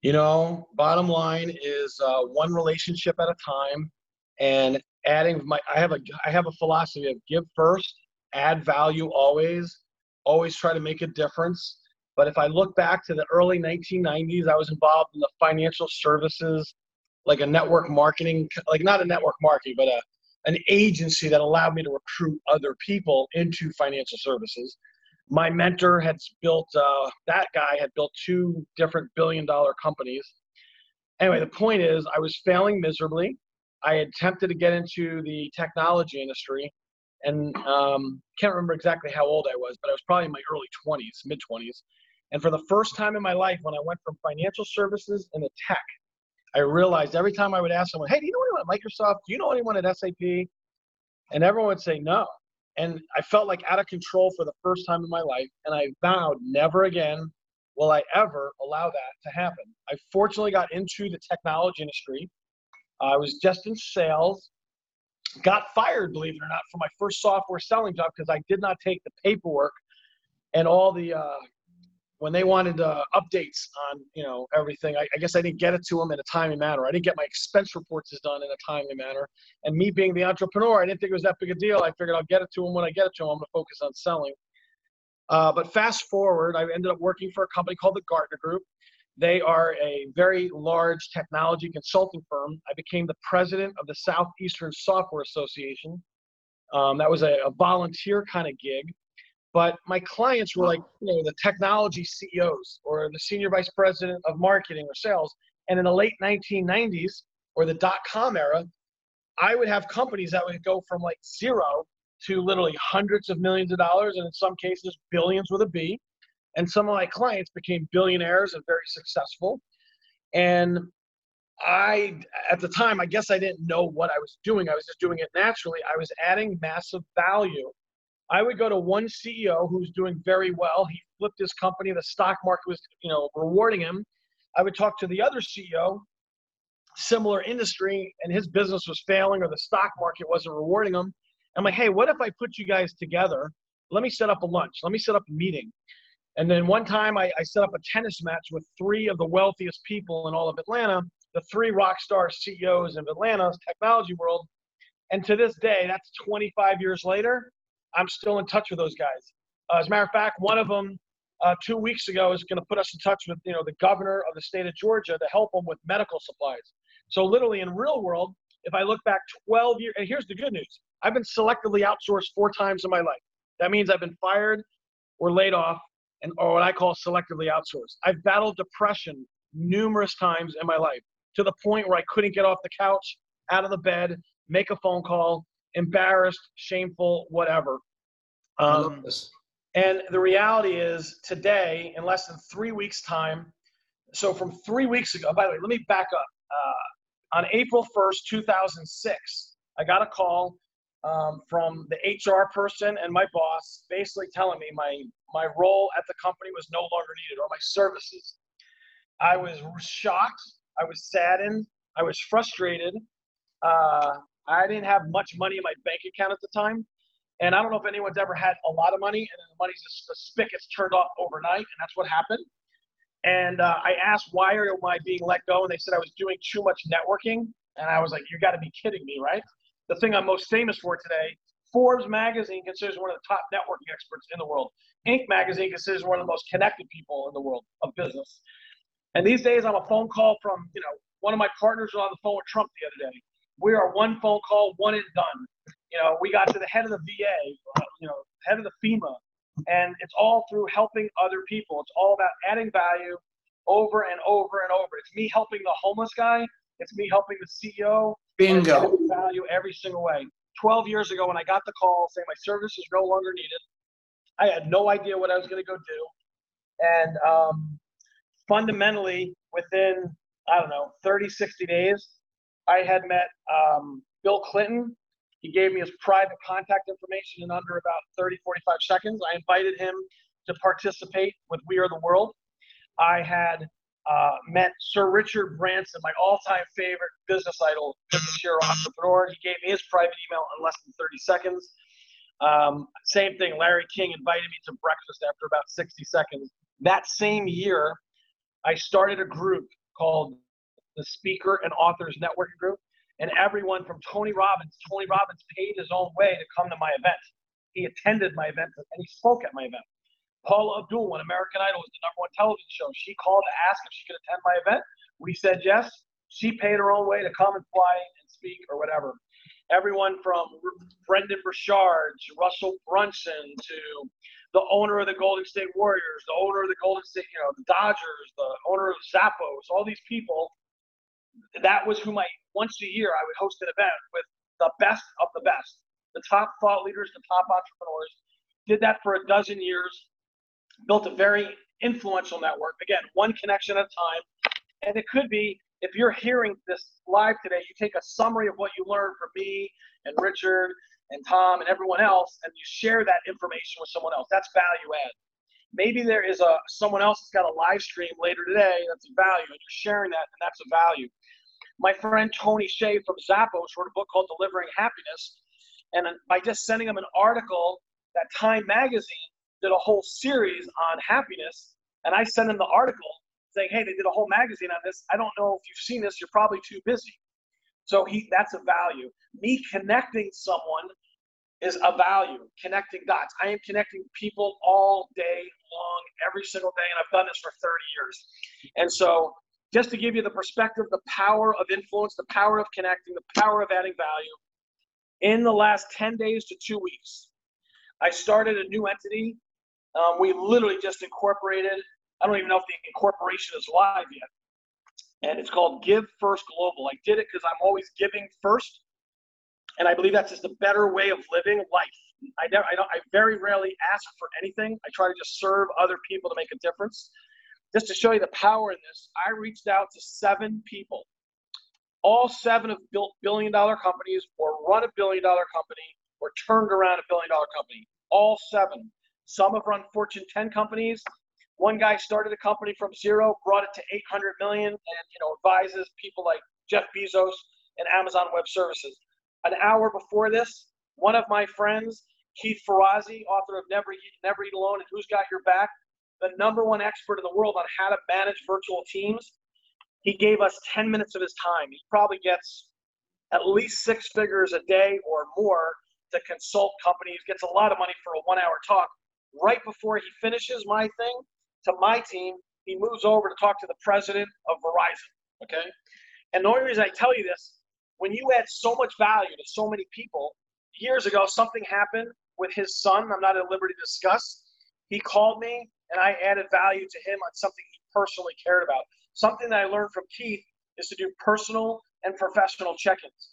[SPEAKER 4] You know, bottom line is uh, one relationship at a time, and adding my. I have a I have a philosophy of give first, add value always, always try to make a difference. But if I look back to the early 1990s, I was involved in the financial services, like a network marketing, like not a network marketing, but a an agency that allowed me to recruit other people into financial services. My mentor had built uh, that guy had built two different billion dollar companies. Anyway the point is i was failing miserably. I attempted to get into the technology industry and um, can't remember exactly how old I was, but I was probably in my early 20s, mid 20s. And for the first time in my life, when I went from financial services into tech, I realized every time I would ask someone, "Hey, do you know anyone at Microsoft? Do you know anyone at SAP?" And everyone would say no. And I felt like out of control for the first time in my life. And I vowed never again will I ever allow that to happen. I fortunately got into the technology industry. I was just in sales, got fired, believe it or not, for my first software selling job because I did not take the paperwork and all the uh, when they wanted uh, updates on you know everything I, I, guess i didn't get it to them in a timely manner. I didn't get my expense reports done in a timely manner. And me being the entrepreneur i didn't think it was that big a deal. I figured i'll get it to them when i get it to them i'm going to focus on selling. Uh, but fast forward i ended up working for a company called the gartner group. They are a very large technology consulting firm. I became the president of the southeastern software association. Um, that was a, a volunteer kind of gig but my clients were like, you know, the technology CEOs or the senior vice president of marketing or sales. And in the late 1990s or the dot com era, I would have companies that would go from like zero to literally hundreds of millions of dollars, and in some cases, billions with a B. And some of my clients became billionaires and very successful. And I, at the time, I guess I didn't know what I was doing. I was just doing it naturally. I was adding massive value I would go to one CEO who's doing very well. He flipped his company. The stock market was, you know, rewarding him. I would talk to the other CEO, similar industry, and his business was failing or the stock market wasn't rewarding him. I'm like, hey, what if I put you guys together? Let me set up a lunch. Let me set up a meeting. And then one time I, I set up a tennis match with three of the wealthiest people in all of Atlanta, the three rock star CEOs of Atlanta's technology world. And to this day, that's 25 years later, I'm still in touch with those guys. Uh, as a matter of fact, one of them uh, two weeks ago is going to put us in touch with you know the governor of the state of Georgia to help them with medical supplies. So literally in real world, if I look back 12 years, and here's the good news: I've been selectively outsourced four times in my life. That means I've been fired or laid off, and or what I call selectively outsourced. I've battled depression numerous times in my life to the point where I couldn't get off the couch, out of the bed, make a phone call, embarrassed, shameful, whatever. Um, and the reality is today, in less than three weeks' time, so from three weeks ago, by the way, let me back up. Uh, on April 1st, 2006, I got a call um, from the HR person and my boss basically telling me my, my role at the company was no longer needed or my services. I was shocked. I was saddened. I was frustrated. Uh, I didn't have much money in my bank account at the time. And I don't know if anyone's ever had a lot of money and the money's just the spigot's turned off overnight, and that's what happened. And uh, I asked why am I being let go, and they said I was doing too much networking. And I was like, you got to be kidding me, right? The thing I'm most famous for today, Forbes magazine considers one of the top networking experts in the world. Inc. magazine considers one of the most connected people in the world of business. And these days, I'm a phone call from, you know, one of my partners was on the phone with Trump the other day we are one phone call, one and done. You know, we got to the head of the VA, you know, head of the FEMA, and it's all through helping other people. It's all about adding value over and over and over. It's me helping the homeless guy. It's me helping the CEO.
[SPEAKER 2] Bingo.
[SPEAKER 4] Value every single way. 12 years ago, when I got the call saying my service is no longer needed, I had no idea what I was going to go do. And um, fundamentally, within, I don't know, 30, 60 days, I had met um, Bill Clinton. He gave me his private contact information in under about 30, 45 seconds. I invited him to participate with We Are the World. I had uh, met Sir Richard Branson, my all-time favorite business idol, business entrepreneur. He gave me his private email in less than 30 seconds. Um, same thing, Larry King invited me to breakfast after about 60 seconds. That same year, I started a group called the Speaker and Authors Networking Group, and everyone from Tony Robbins. Tony Robbins paid his own way to come to my event. He attended my event and he spoke at my event. Paula Abdul, when American Idol was the number one television show, she called to ask if she could attend my event. We said yes. She paid her own way to come and fly and speak or whatever. Everyone from Brendon Burchard to Russell Brunson to the owner of the Golden State Warriors, the owner of the Golden State, you know, the Dodgers, the owner of Zappos, all these people that was who my once a year I would host an event with the best of the best, the top thought leaders, the top entrepreneurs. Did that for a dozen years, built a very influential network. Again, one connection at a time. And it could be if you're hearing this live today, you take a summary of what you learned from me and Richard and Tom and everyone else, and you share that information with someone else. That's value add. Maybe there is a someone else that's got a live stream later today that's a value, and you're sharing that, and that's a value. My friend Tony Hsieh from Zappos wrote a book called Delivering Happiness, and by just sending him an article that Time Magazine did a whole series on happiness, and I sent him the article saying, "Hey, they did a whole magazine on this. I don't know if you've seen this. You're probably too busy." So he that's a value. Me connecting someone is a value. Connecting dots. I am connecting people all day long, every single day, and I've done this for 30 years. And so just to give you the perspective, the power of influence, the power of connecting, the power of adding value. In the last 10 days to two weeks, I started a new entity. Um, we literally just incorporated. I don't even know if the incorporation is live yet and it's called Give First Global. I did it because I'm always giving first, and I believe that's just a better way of living life. I never, I don't, I very rarely ask for anything. I try to just serve other people to make a difference. Just to show you the power in this, I reached out to seven people. All seven have built billion dollar companies, or run a billion dollar company, or turned around a billion dollar company. All seven. Some have run Fortune 10 companies. One guy started a company from zero, brought it to 800 million, and you know advises people like Jeff Bezos and Amazon Web Services. An hour before this, one of my friends, Keith Ferrazzi, author of Never Eat, Never Eat Alone and Who's Got Your Back, the number one expert in the world on how to manage virtual teams, he gave us 10 minutes of his time. He probably gets at least six figures a day or more to consult companies, gets a lot of money for a one hour talk. Right before he finishes my thing, to my team, he moves over to talk to the president of Verizon. Okay. And the only reason I tell you this, when you add so much value to so many people, years ago, something happened with his son. I'm not at liberty to discuss. He called me and I added value to him on something he personally cared about. Something that I learned from Keith is to do personal and professional check ins.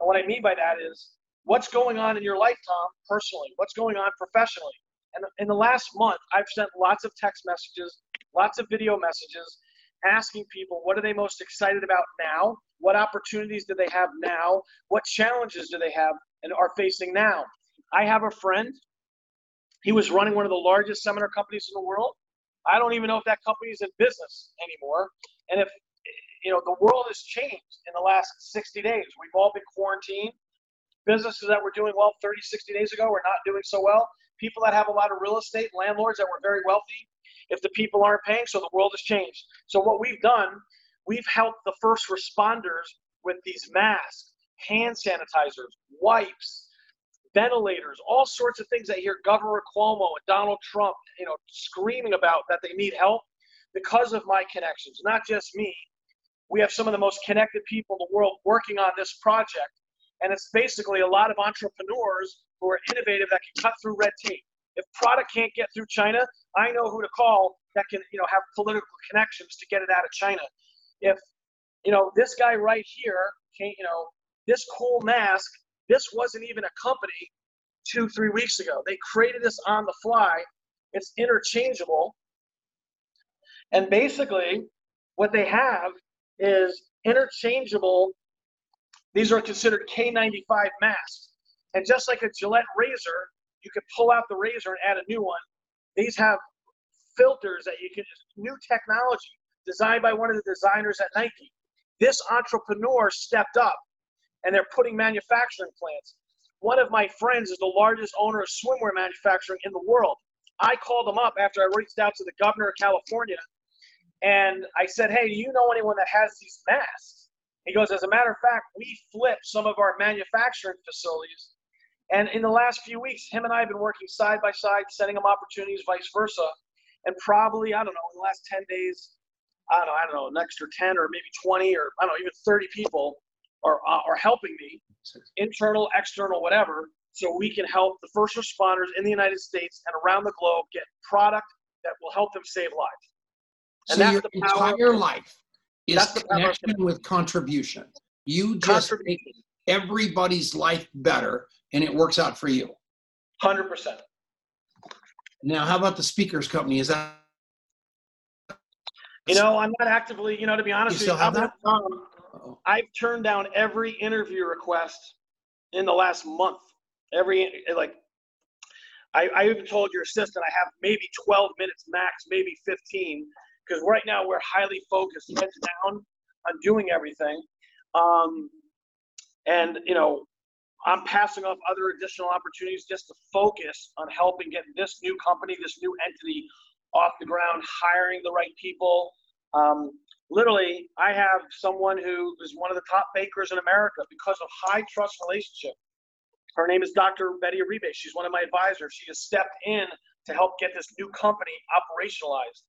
[SPEAKER 4] And what I mean by that is what's going on in your life, Tom, personally? What's going on professionally? And in the last month, I've sent lots of text messages, lots of video messages, asking people what are they most excited about now? What opportunities do they have now? What challenges do they have and are facing now? I have a friend. He was running one of the largest seminar companies in the world. I don't even know if that company is in business anymore. And if you know the world has changed in the last 60 days. We've all been quarantined. Businesses that were doing well 30, 60 days ago are not doing so well people that have a lot of real estate, landlords that were very wealthy, if the people aren't paying, so the world has changed. So what we've done, we've helped the first responders with these masks, hand sanitizers, wipes, ventilators, all sorts of things that hear Governor Cuomo and Donald Trump, you know, screaming about that they need help because of my connections. Not just me. We have some of the most connected people in the world working on this project. And it's basically a lot of entrepreneurs who are innovative that can cut through red tape. If product can't get through China, I know who to call that can, you know, have political connections to get it out of China. If, you know, this guy right here, can't, you know, this cool mask, this wasn't even a company two, three weeks ago. They created this on the fly. It's interchangeable. And basically, what they have is interchangeable. These are considered K95 masks. And just like a Gillette razor, you can pull out the razor and add a new one. These have filters that you can, new technology designed by one of the designers at Nike. This entrepreneur stepped up and they're putting manufacturing plants. One of my friends is the largest owner of swimwear manufacturing in the world. I called him up after I reached out to the governor of California and I said, Hey, do you know anyone that has these masks? He goes, As a matter of fact, we flipped some of our manufacturing facilities and in the last few weeks, him and I have been working side by side, sending him opportunities, vice versa. And probably, I don't know, in the last 10 days, I don't know, I don't know, an extra 10 or maybe 20 or I don't know, even 30 people are, uh, are helping me, internal, external, whatever, so we can help the first responders in the United States and around the globe get product that will help them save lives.
[SPEAKER 2] And so your entire life is connection with contribution. You just make everybody's life better and it works out for you.
[SPEAKER 4] Hundred percent.
[SPEAKER 2] Now, how about the speakers company? Is that
[SPEAKER 4] You know, I'm not actively. You know, to be honest
[SPEAKER 2] You
[SPEAKER 4] with you, I'm not- um,
[SPEAKER 2] Uh-oh.
[SPEAKER 4] I've turned down every interview request in the last month. Every like, I, I even told your assistant I have maybe 12 minutes max, maybe 15, because right now we're highly focused, heads down on doing everything. Um, and you know, I'm passing off other additional opportunities just to focus on helping get this new company, this new entity off the ground, hiring the right people. Um, literally, I have someone who is one of the top bakers in America because of high trust relationship. Her name is Dr. Betty Uribe. She's one of my advisors. She has stepped in to help get this new company operationalized.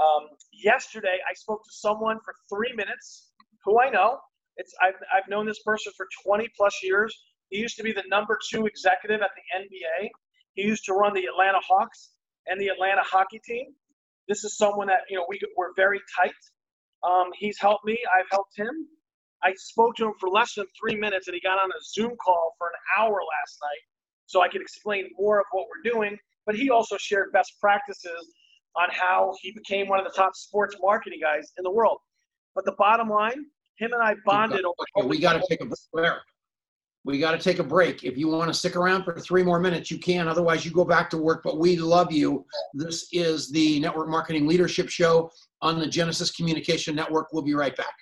[SPEAKER 4] Um, yesterday, I spoke to someone for three minutes who I know. It's I've, I've known this person for 20 plus years. He used to be the number two executive at the NBA. He used to run the Atlanta Hawks and the Atlanta hockey team. This is someone that you know we we're very tight. Um, he's helped me. I've helped him. I spoke to him for less than three minutes, and he got on a Zoom call for an hour last night, so I could explain more of what we're doing. But he also shared best practices on how he became one of the top sports marketing guys in the world. But the bottom line, him and I bonded over.
[SPEAKER 2] We got to take a break. We got to take a break. If you want to stick around for three more minutes, you can. Otherwise, you go back to work. But we love you. This is the Network Marketing Leadership Show on the Genesis Communication Network. We'll be right back.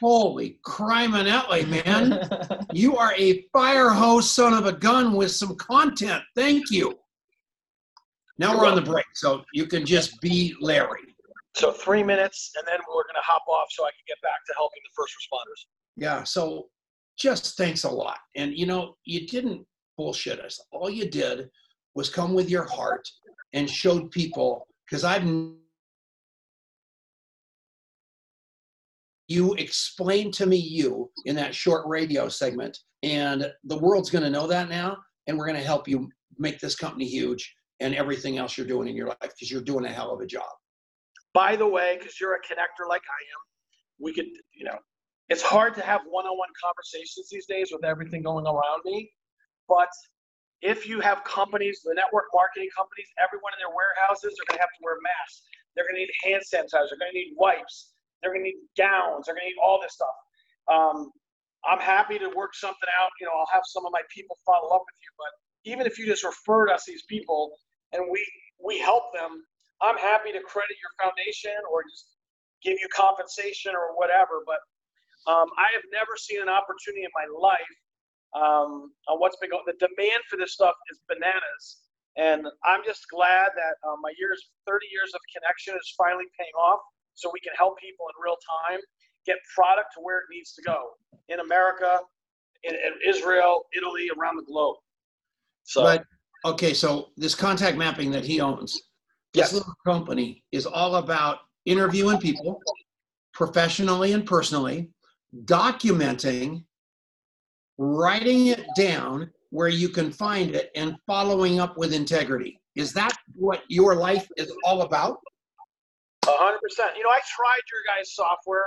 [SPEAKER 2] Holy criminelli, man. You are a fire hose son of a gun with some content. Thank you. Now we're on the break, so you can just be Larry.
[SPEAKER 4] So three minutes, and then we're gonna hop off so I can get back to helping the first responders.
[SPEAKER 2] Yeah, so just thanks a lot. And you know, you didn't bullshit us. All you did was come with your heart and showed people because I've you explained to me you in that short radio segment and the world's going to know that now and we're going to help you make this company huge and everything else you're doing in your life because you're doing a hell of a job
[SPEAKER 4] By the way, because you're a connector like I am, we could, you know, it's hard to have one-on-one conversations these days with everything going around me. But if you have companies, the network marketing companies, everyone in their warehouses are going to have to wear masks. They're going to need hand sanitizer. They're going to need wipes. They're going to need gowns. They're going to need all this stuff. Um, I'm happy to work something out. You know, I'll have some of my people follow up with you. But even if you just referred us these people and we we help them, I'm happy to credit your foundation or just give you compensation or whatever. But um, I have never seen an opportunity in my life um, on what's been going. The demand for this stuff is bananas, and I'm just glad that um, my years, 30 years of connection, is finally paying off. So we can help people in real time get product to where it needs to go in America, in, in Israel, Italy, around the globe. So
[SPEAKER 2] But okay, so this contact mapping that he owns, this
[SPEAKER 4] Yes.
[SPEAKER 2] little company is all about interviewing people professionally and personally, documenting, writing it down where you can find it, and following up with integrity. Is that what your life is all about?
[SPEAKER 4] A hundred percent. You know, I tried your guys' software.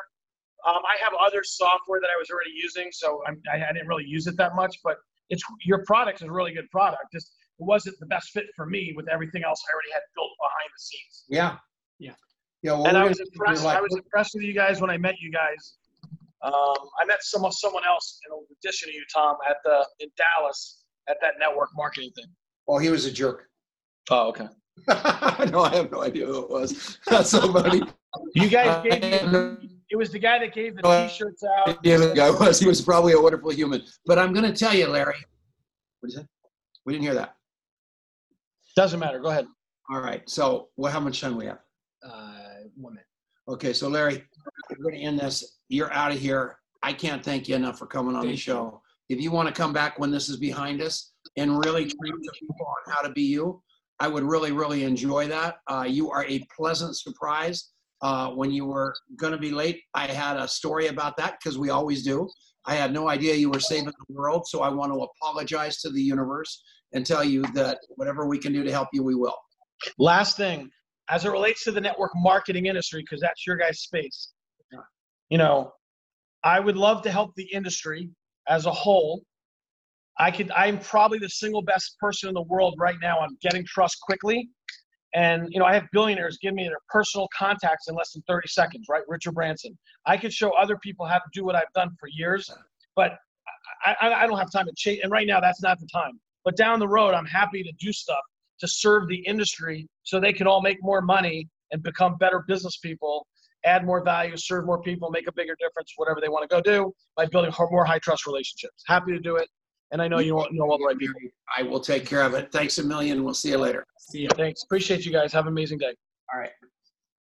[SPEAKER 4] Um, I have other software that I was already using, so I'm, I, I didn't really use it that much. But it's your product is a really good product. Just it wasn't the best fit for me with everything else I already had built behind the scenes.
[SPEAKER 2] Yeah.
[SPEAKER 3] Yeah.
[SPEAKER 2] Yeah. Well,
[SPEAKER 4] and I was impressed.
[SPEAKER 2] like-
[SPEAKER 4] I was impressed with you guys when I met you guys. Um, I met some someone else in addition to you, Tom, at the in Dallas at that network marketing thing.
[SPEAKER 2] oh, he was a jerk.
[SPEAKER 4] Oh, okay.
[SPEAKER 2] no, I have no idea who it was. That's so funny.
[SPEAKER 4] You guys gave me. It was the guy that gave the T-shirts out.
[SPEAKER 2] who the guy was. He was probably a wonderful human. But I'm going to tell you, Larry. What is it? We didn't hear that.
[SPEAKER 4] Doesn't matter. Go ahead.
[SPEAKER 2] All right. So, well, how much time we have?
[SPEAKER 3] uh, one minute.
[SPEAKER 2] Okay. So, Larry, we're going to end this. You're out of here. I can't thank you enough for coming on the
[SPEAKER 3] Thank
[SPEAKER 2] show. If you want to come back when this is behind us and really the people on how to be you, I would really, really enjoy that. Uh, you are a pleasant surprise. Uh, when you were going to be late, I had a story about that because we always do. I had no idea you were saving the world, so I want to apologize to the universe and tell you that whatever we can do to help you, we will.
[SPEAKER 4] Last thing, as it relates to the network marketing industry, because that's your guys' space. You know, I would love to help the industry as a whole I could. I'm probably the single best person in the world right now on getting trust quickly. And you know, I have billionaires give me their personal contacts in less than 30 seconds. Right, Richard Branson. I could show other people how to do what I've done for years, but I, I, don't have time to chase. And right now, that's not the time. But down the road, I'm happy to do stuff to serve the industry so they can all make more money and become better business people, add more value, serve more people, make a bigger difference, whatever they want to go do by building more high trust relationships. Happy to do it. And I know you know all the right people.
[SPEAKER 2] I will take care of it. Thanks a million. We'll see you later.
[SPEAKER 3] See you.
[SPEAKER 4] Thanks. Appreciate you guys. Have an amazing day.
[SPEAKER 2] All right.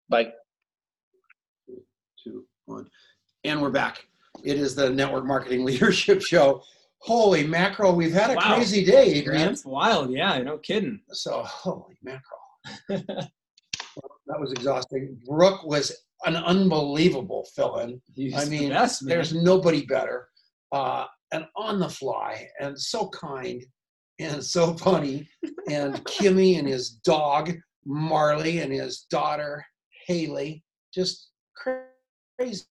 [SPEAKER 4] Bye.
[SPEAKER 2] Two, one. And we're back. It is the Network Marketing Leadership Show. Holy mackerel, we've had a
[SPEAKER 3] Wow.
[SPEAKER 2] crazy day, Adrian.
[SPEAKER 3] That's wild. Yeah, no kidding.
[SPEAKER 2] So, holy mackerel. that was exhausting. Brooke was an unbelievable fill in.
[SPEAKER 3] He's
[SPEAKER 2] I
[SPEAKER 3] the
[SPEAKER 2] mean,
[SPEAKER 3] best.
[SPEAKER 2] There's nobody better. Uh, and on the fly, and so kind, and so funny. And Kimmy and his dog, Marley, and his daughter, Haley, just crazy,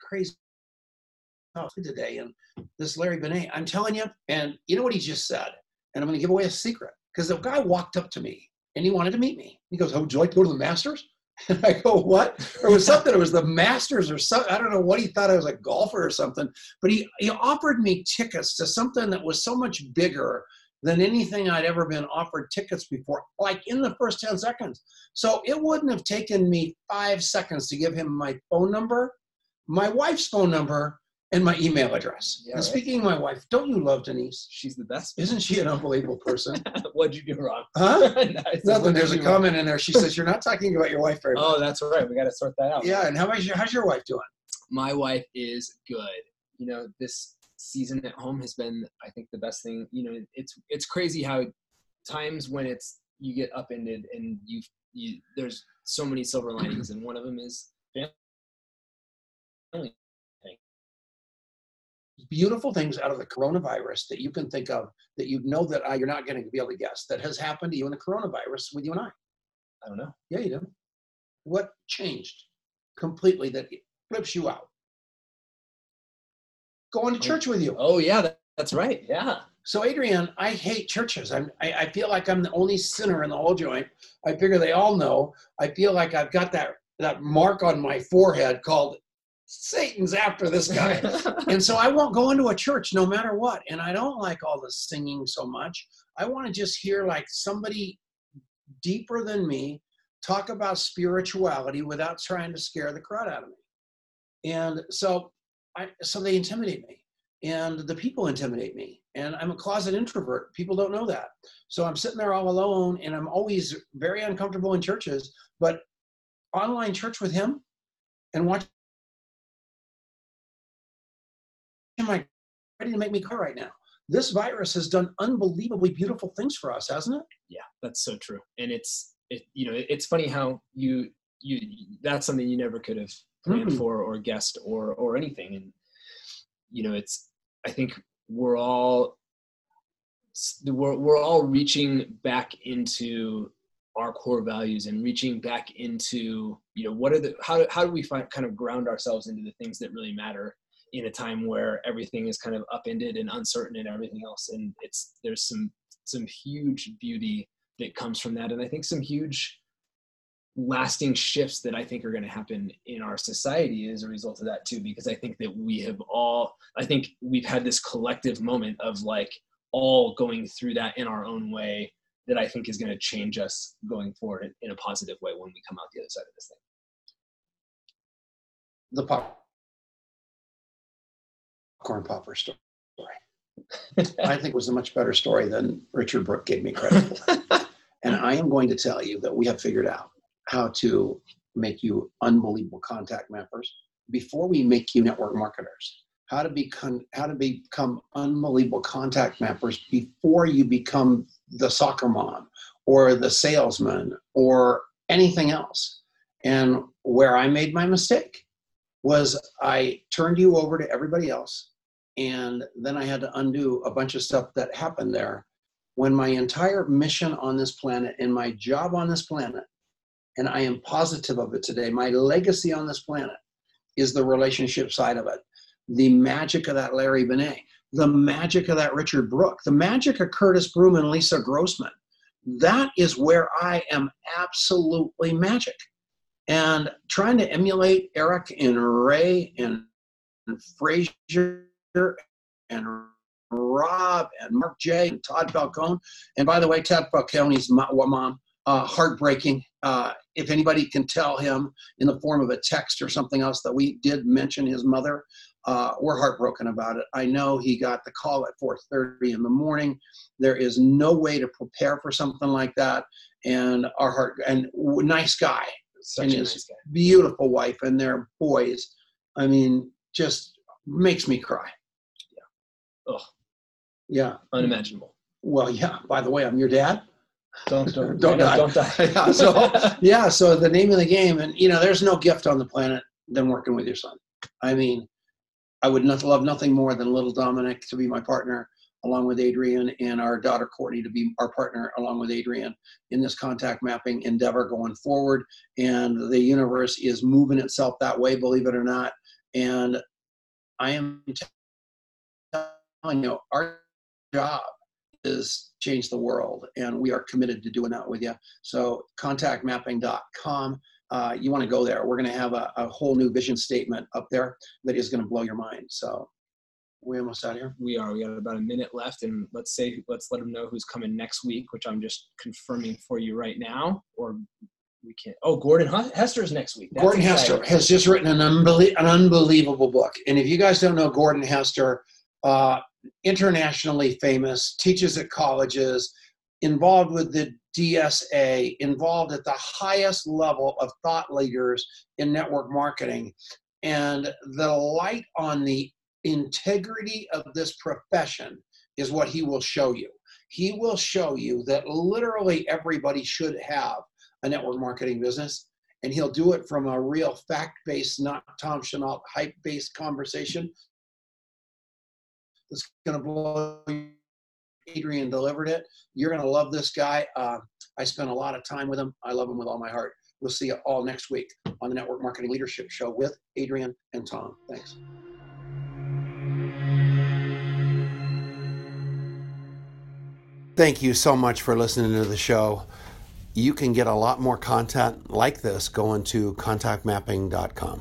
[SPEAKER 2] crazy oh, today. And this Larry Benet, I'm telling you, and you know what he just said? And I'm going to give away a secret because the guy walked up to me and he wanted to meet me. He goes, Oh, would you like to go to the Masters? And I go, What? Or it was something, it was the Masters or something. I don't know what he thought I was a golfer or something. But he, he offered me tickets to something that was so much bigger than anything I'd ever been offered tickets before, like in the first 10 seconds. So it wouldn't have taken me five seconds to give him my phone number, my wife's phone number, and my email address.
[SPEAKER 3] Yeah,
[SPEAKER 2] and
[SPEAKER 3] right.
[SPEAKER 2] speaking of my wife, don't you love Denise?
[SPEAKER 3] She's the best.
[SPEAKER 2] Isn't she an unbelievable person?
[SPEAKER 3] What'd you do wrong?
[SPEAKER 2] Huh?
[SPEAKER 3] Nice.
[SPEAKER 2] Nothing. There's a
[SPEAKER 3] wrong?
[SPEAKER 2] comment in there. She says you're not talking about your wife very much.
[SPEAKER 3] Oh, that's right. We got to sort that out.
[SPEAKER 2] Yeah, and how about your, how's your wife doing?
[SPEAKER 3] my wife is good. You know, this season at home has been, I think, the best thing. You know, it's it's crazy how times when it's you get upended and you you there's so many silver linings, and one of them is family.
[SPEAKER 2] Beautiful things out of the coronavirus that you can think of that you know that uh, you're not going to be able to guess that has happened to you in the coronavirus with you and I.
[SPEAKER 3] I don't know.
[SPEAKER 2] Yeah, you do. What changed completely that flips you out? Going to church with you.
[SPEAKER 3] Oh yeah, that, that's right. Yeah.
[SPEAKER 2] So, Adrian, I hate churches. I'm, I, I feel like I'm the only sinner in the whole joint. I figure they all know. I feel like I've got that, that mark on my forehead called Satan's after this guy. and so I won't go into a church no matter what. And I don't like all the singing so much. I want to just hear like somebody deeper than me talk about spirituality without trying to scare the crud out of me. And so I so they intimidate me. And the people intimidate me. And I'm a closet introvert. People don't know that. So I'm sitting there all alone and I'm always very uncomfortable in churches. But online church with him and watch am I ready to make me cry right now? This virus has done unbelievably beautiful things for us, hasn't it?
[SPEAKER 3] yeah that's so true and it's it you know it's funny how you you that's something you never could have planned
[SPEAKER 2] Mhm.
[SPEAKER 3] for or guessed or or anything and you know it's i think we're all we're, we're all reaching back into our core values and reaching back into you know what are the how, do- how do we find kind of ground ourselves into the things that really matter in a time where everything is kind of upended and uncertain and everything else and it's there's some some huge beauty that comes from that and i think some huge lasting shifts that i think are going to happen in our society as a result of that too because i think that we have all i think we've had this collective moment of like all going through that in our own way that i think is going to change us going forward in- a positive way when we come out the other side of this thing.
[SPEAKER 2] The popcorn popper story. I think was a much better story than Richard Brooke gave me credit for. and I am going to tell you that we have figured out how to make you unbelievable contact mappers before we make you network marketers. How to become how to become unbelievable contact mappers before you become the soccer mom or the salesman or anything else. And where I made my mistake was I turned you over to everybody else and then I had to undo a bunch of stuff that happened there when my entire mission on this planet and my job on this planet, and I am positive of it today, my legacy on this planet is the relationship side of it. The magic of that Larry Benet. the magic of that Richard Brooke, the magic of Curtis Broom and Lisa Grossman. That is where I am absolutely magic. And trying to emulate Eric and Ray and, and Frazier and Rob and Mark J and Todd Falcone. And by the way, Todd Falcone's mom, uh, heartbreaking. Uh, if anybody can tell him in the form of a text or something else that we did mention his mother, uh, we're heartbroken about it. I know he got the call at 4:30 in the morning. There is no way to prepare for something like that. And our heart and nice guy,
[SPEAKER 3] Such
[SPEAKER 2] and his
[SPEAKER 3] nice guy.
[SPEAKER 2] beautiful wife and their boys. I mean, just makes me cry.
[SPEAKER 3] Ugh,
[SPEAKER 2] Yeah.
[SPEAKER 3] unimaginable.
[SPEAKER 2] Well, yeah. By the way, I'm your dad.
[SPEAKER 3] Don't don't
[SPEAKER 2] Don't die.
[SPEAKER 3] Don't die.
[SPEAKER 2] Yeah, so- Yeah. So the name of the game, and you know, there's no gift on the planet than working with your son. I mean, I would not love nothing more than little Dominic to be my partner, along with Adrian, and our daughter Courtney to be our partner, along with Adrian, in this contact mapping endeavor going forward. And the universe is moving itself that way, believe it or not. And I am telling you, our job is change the world, and we are committed to doing that with you. So contactmapping.com. Uh, you want to go there. We're going to have a, a whole new vision statement up there that is going to blow your mind. So we almost out here.
[SPEAKER 3] we are. We got about a minute left, and let's say let's let them know who's coming next week, which I'm just confirming for you right now. Or we can't. Oh, Gordon Hester's next week. That's
[SPEAKER 2] Gordon
[SPEAKER 3] exciting.
[SPEAKER 2] Hester has just written an, unbelie- an unbelievable book. And if you guys don't know Gordon Hester, uh, internationally famous, teaches at colleges, involved with the DSA, involved at the highest level of thought leaders in network marketing. And the light on the integrity of this profession is what he will show you. He will show you that literally everybody should have a network marketing business and he'll do it from a real fact-based, not Tom Chenault hype-based conversation. That's going to blow. you. Adrian delivered it. You're going to love this guy. Uh, I spent a lot of time with him. I love him with all my heart. We'll see you all next week on the Network Marketing Leadership Show with Adrian and Tom. Thanks. Thank you so much for listening to the show. You can get a lot more content like this going to contactmapping.com.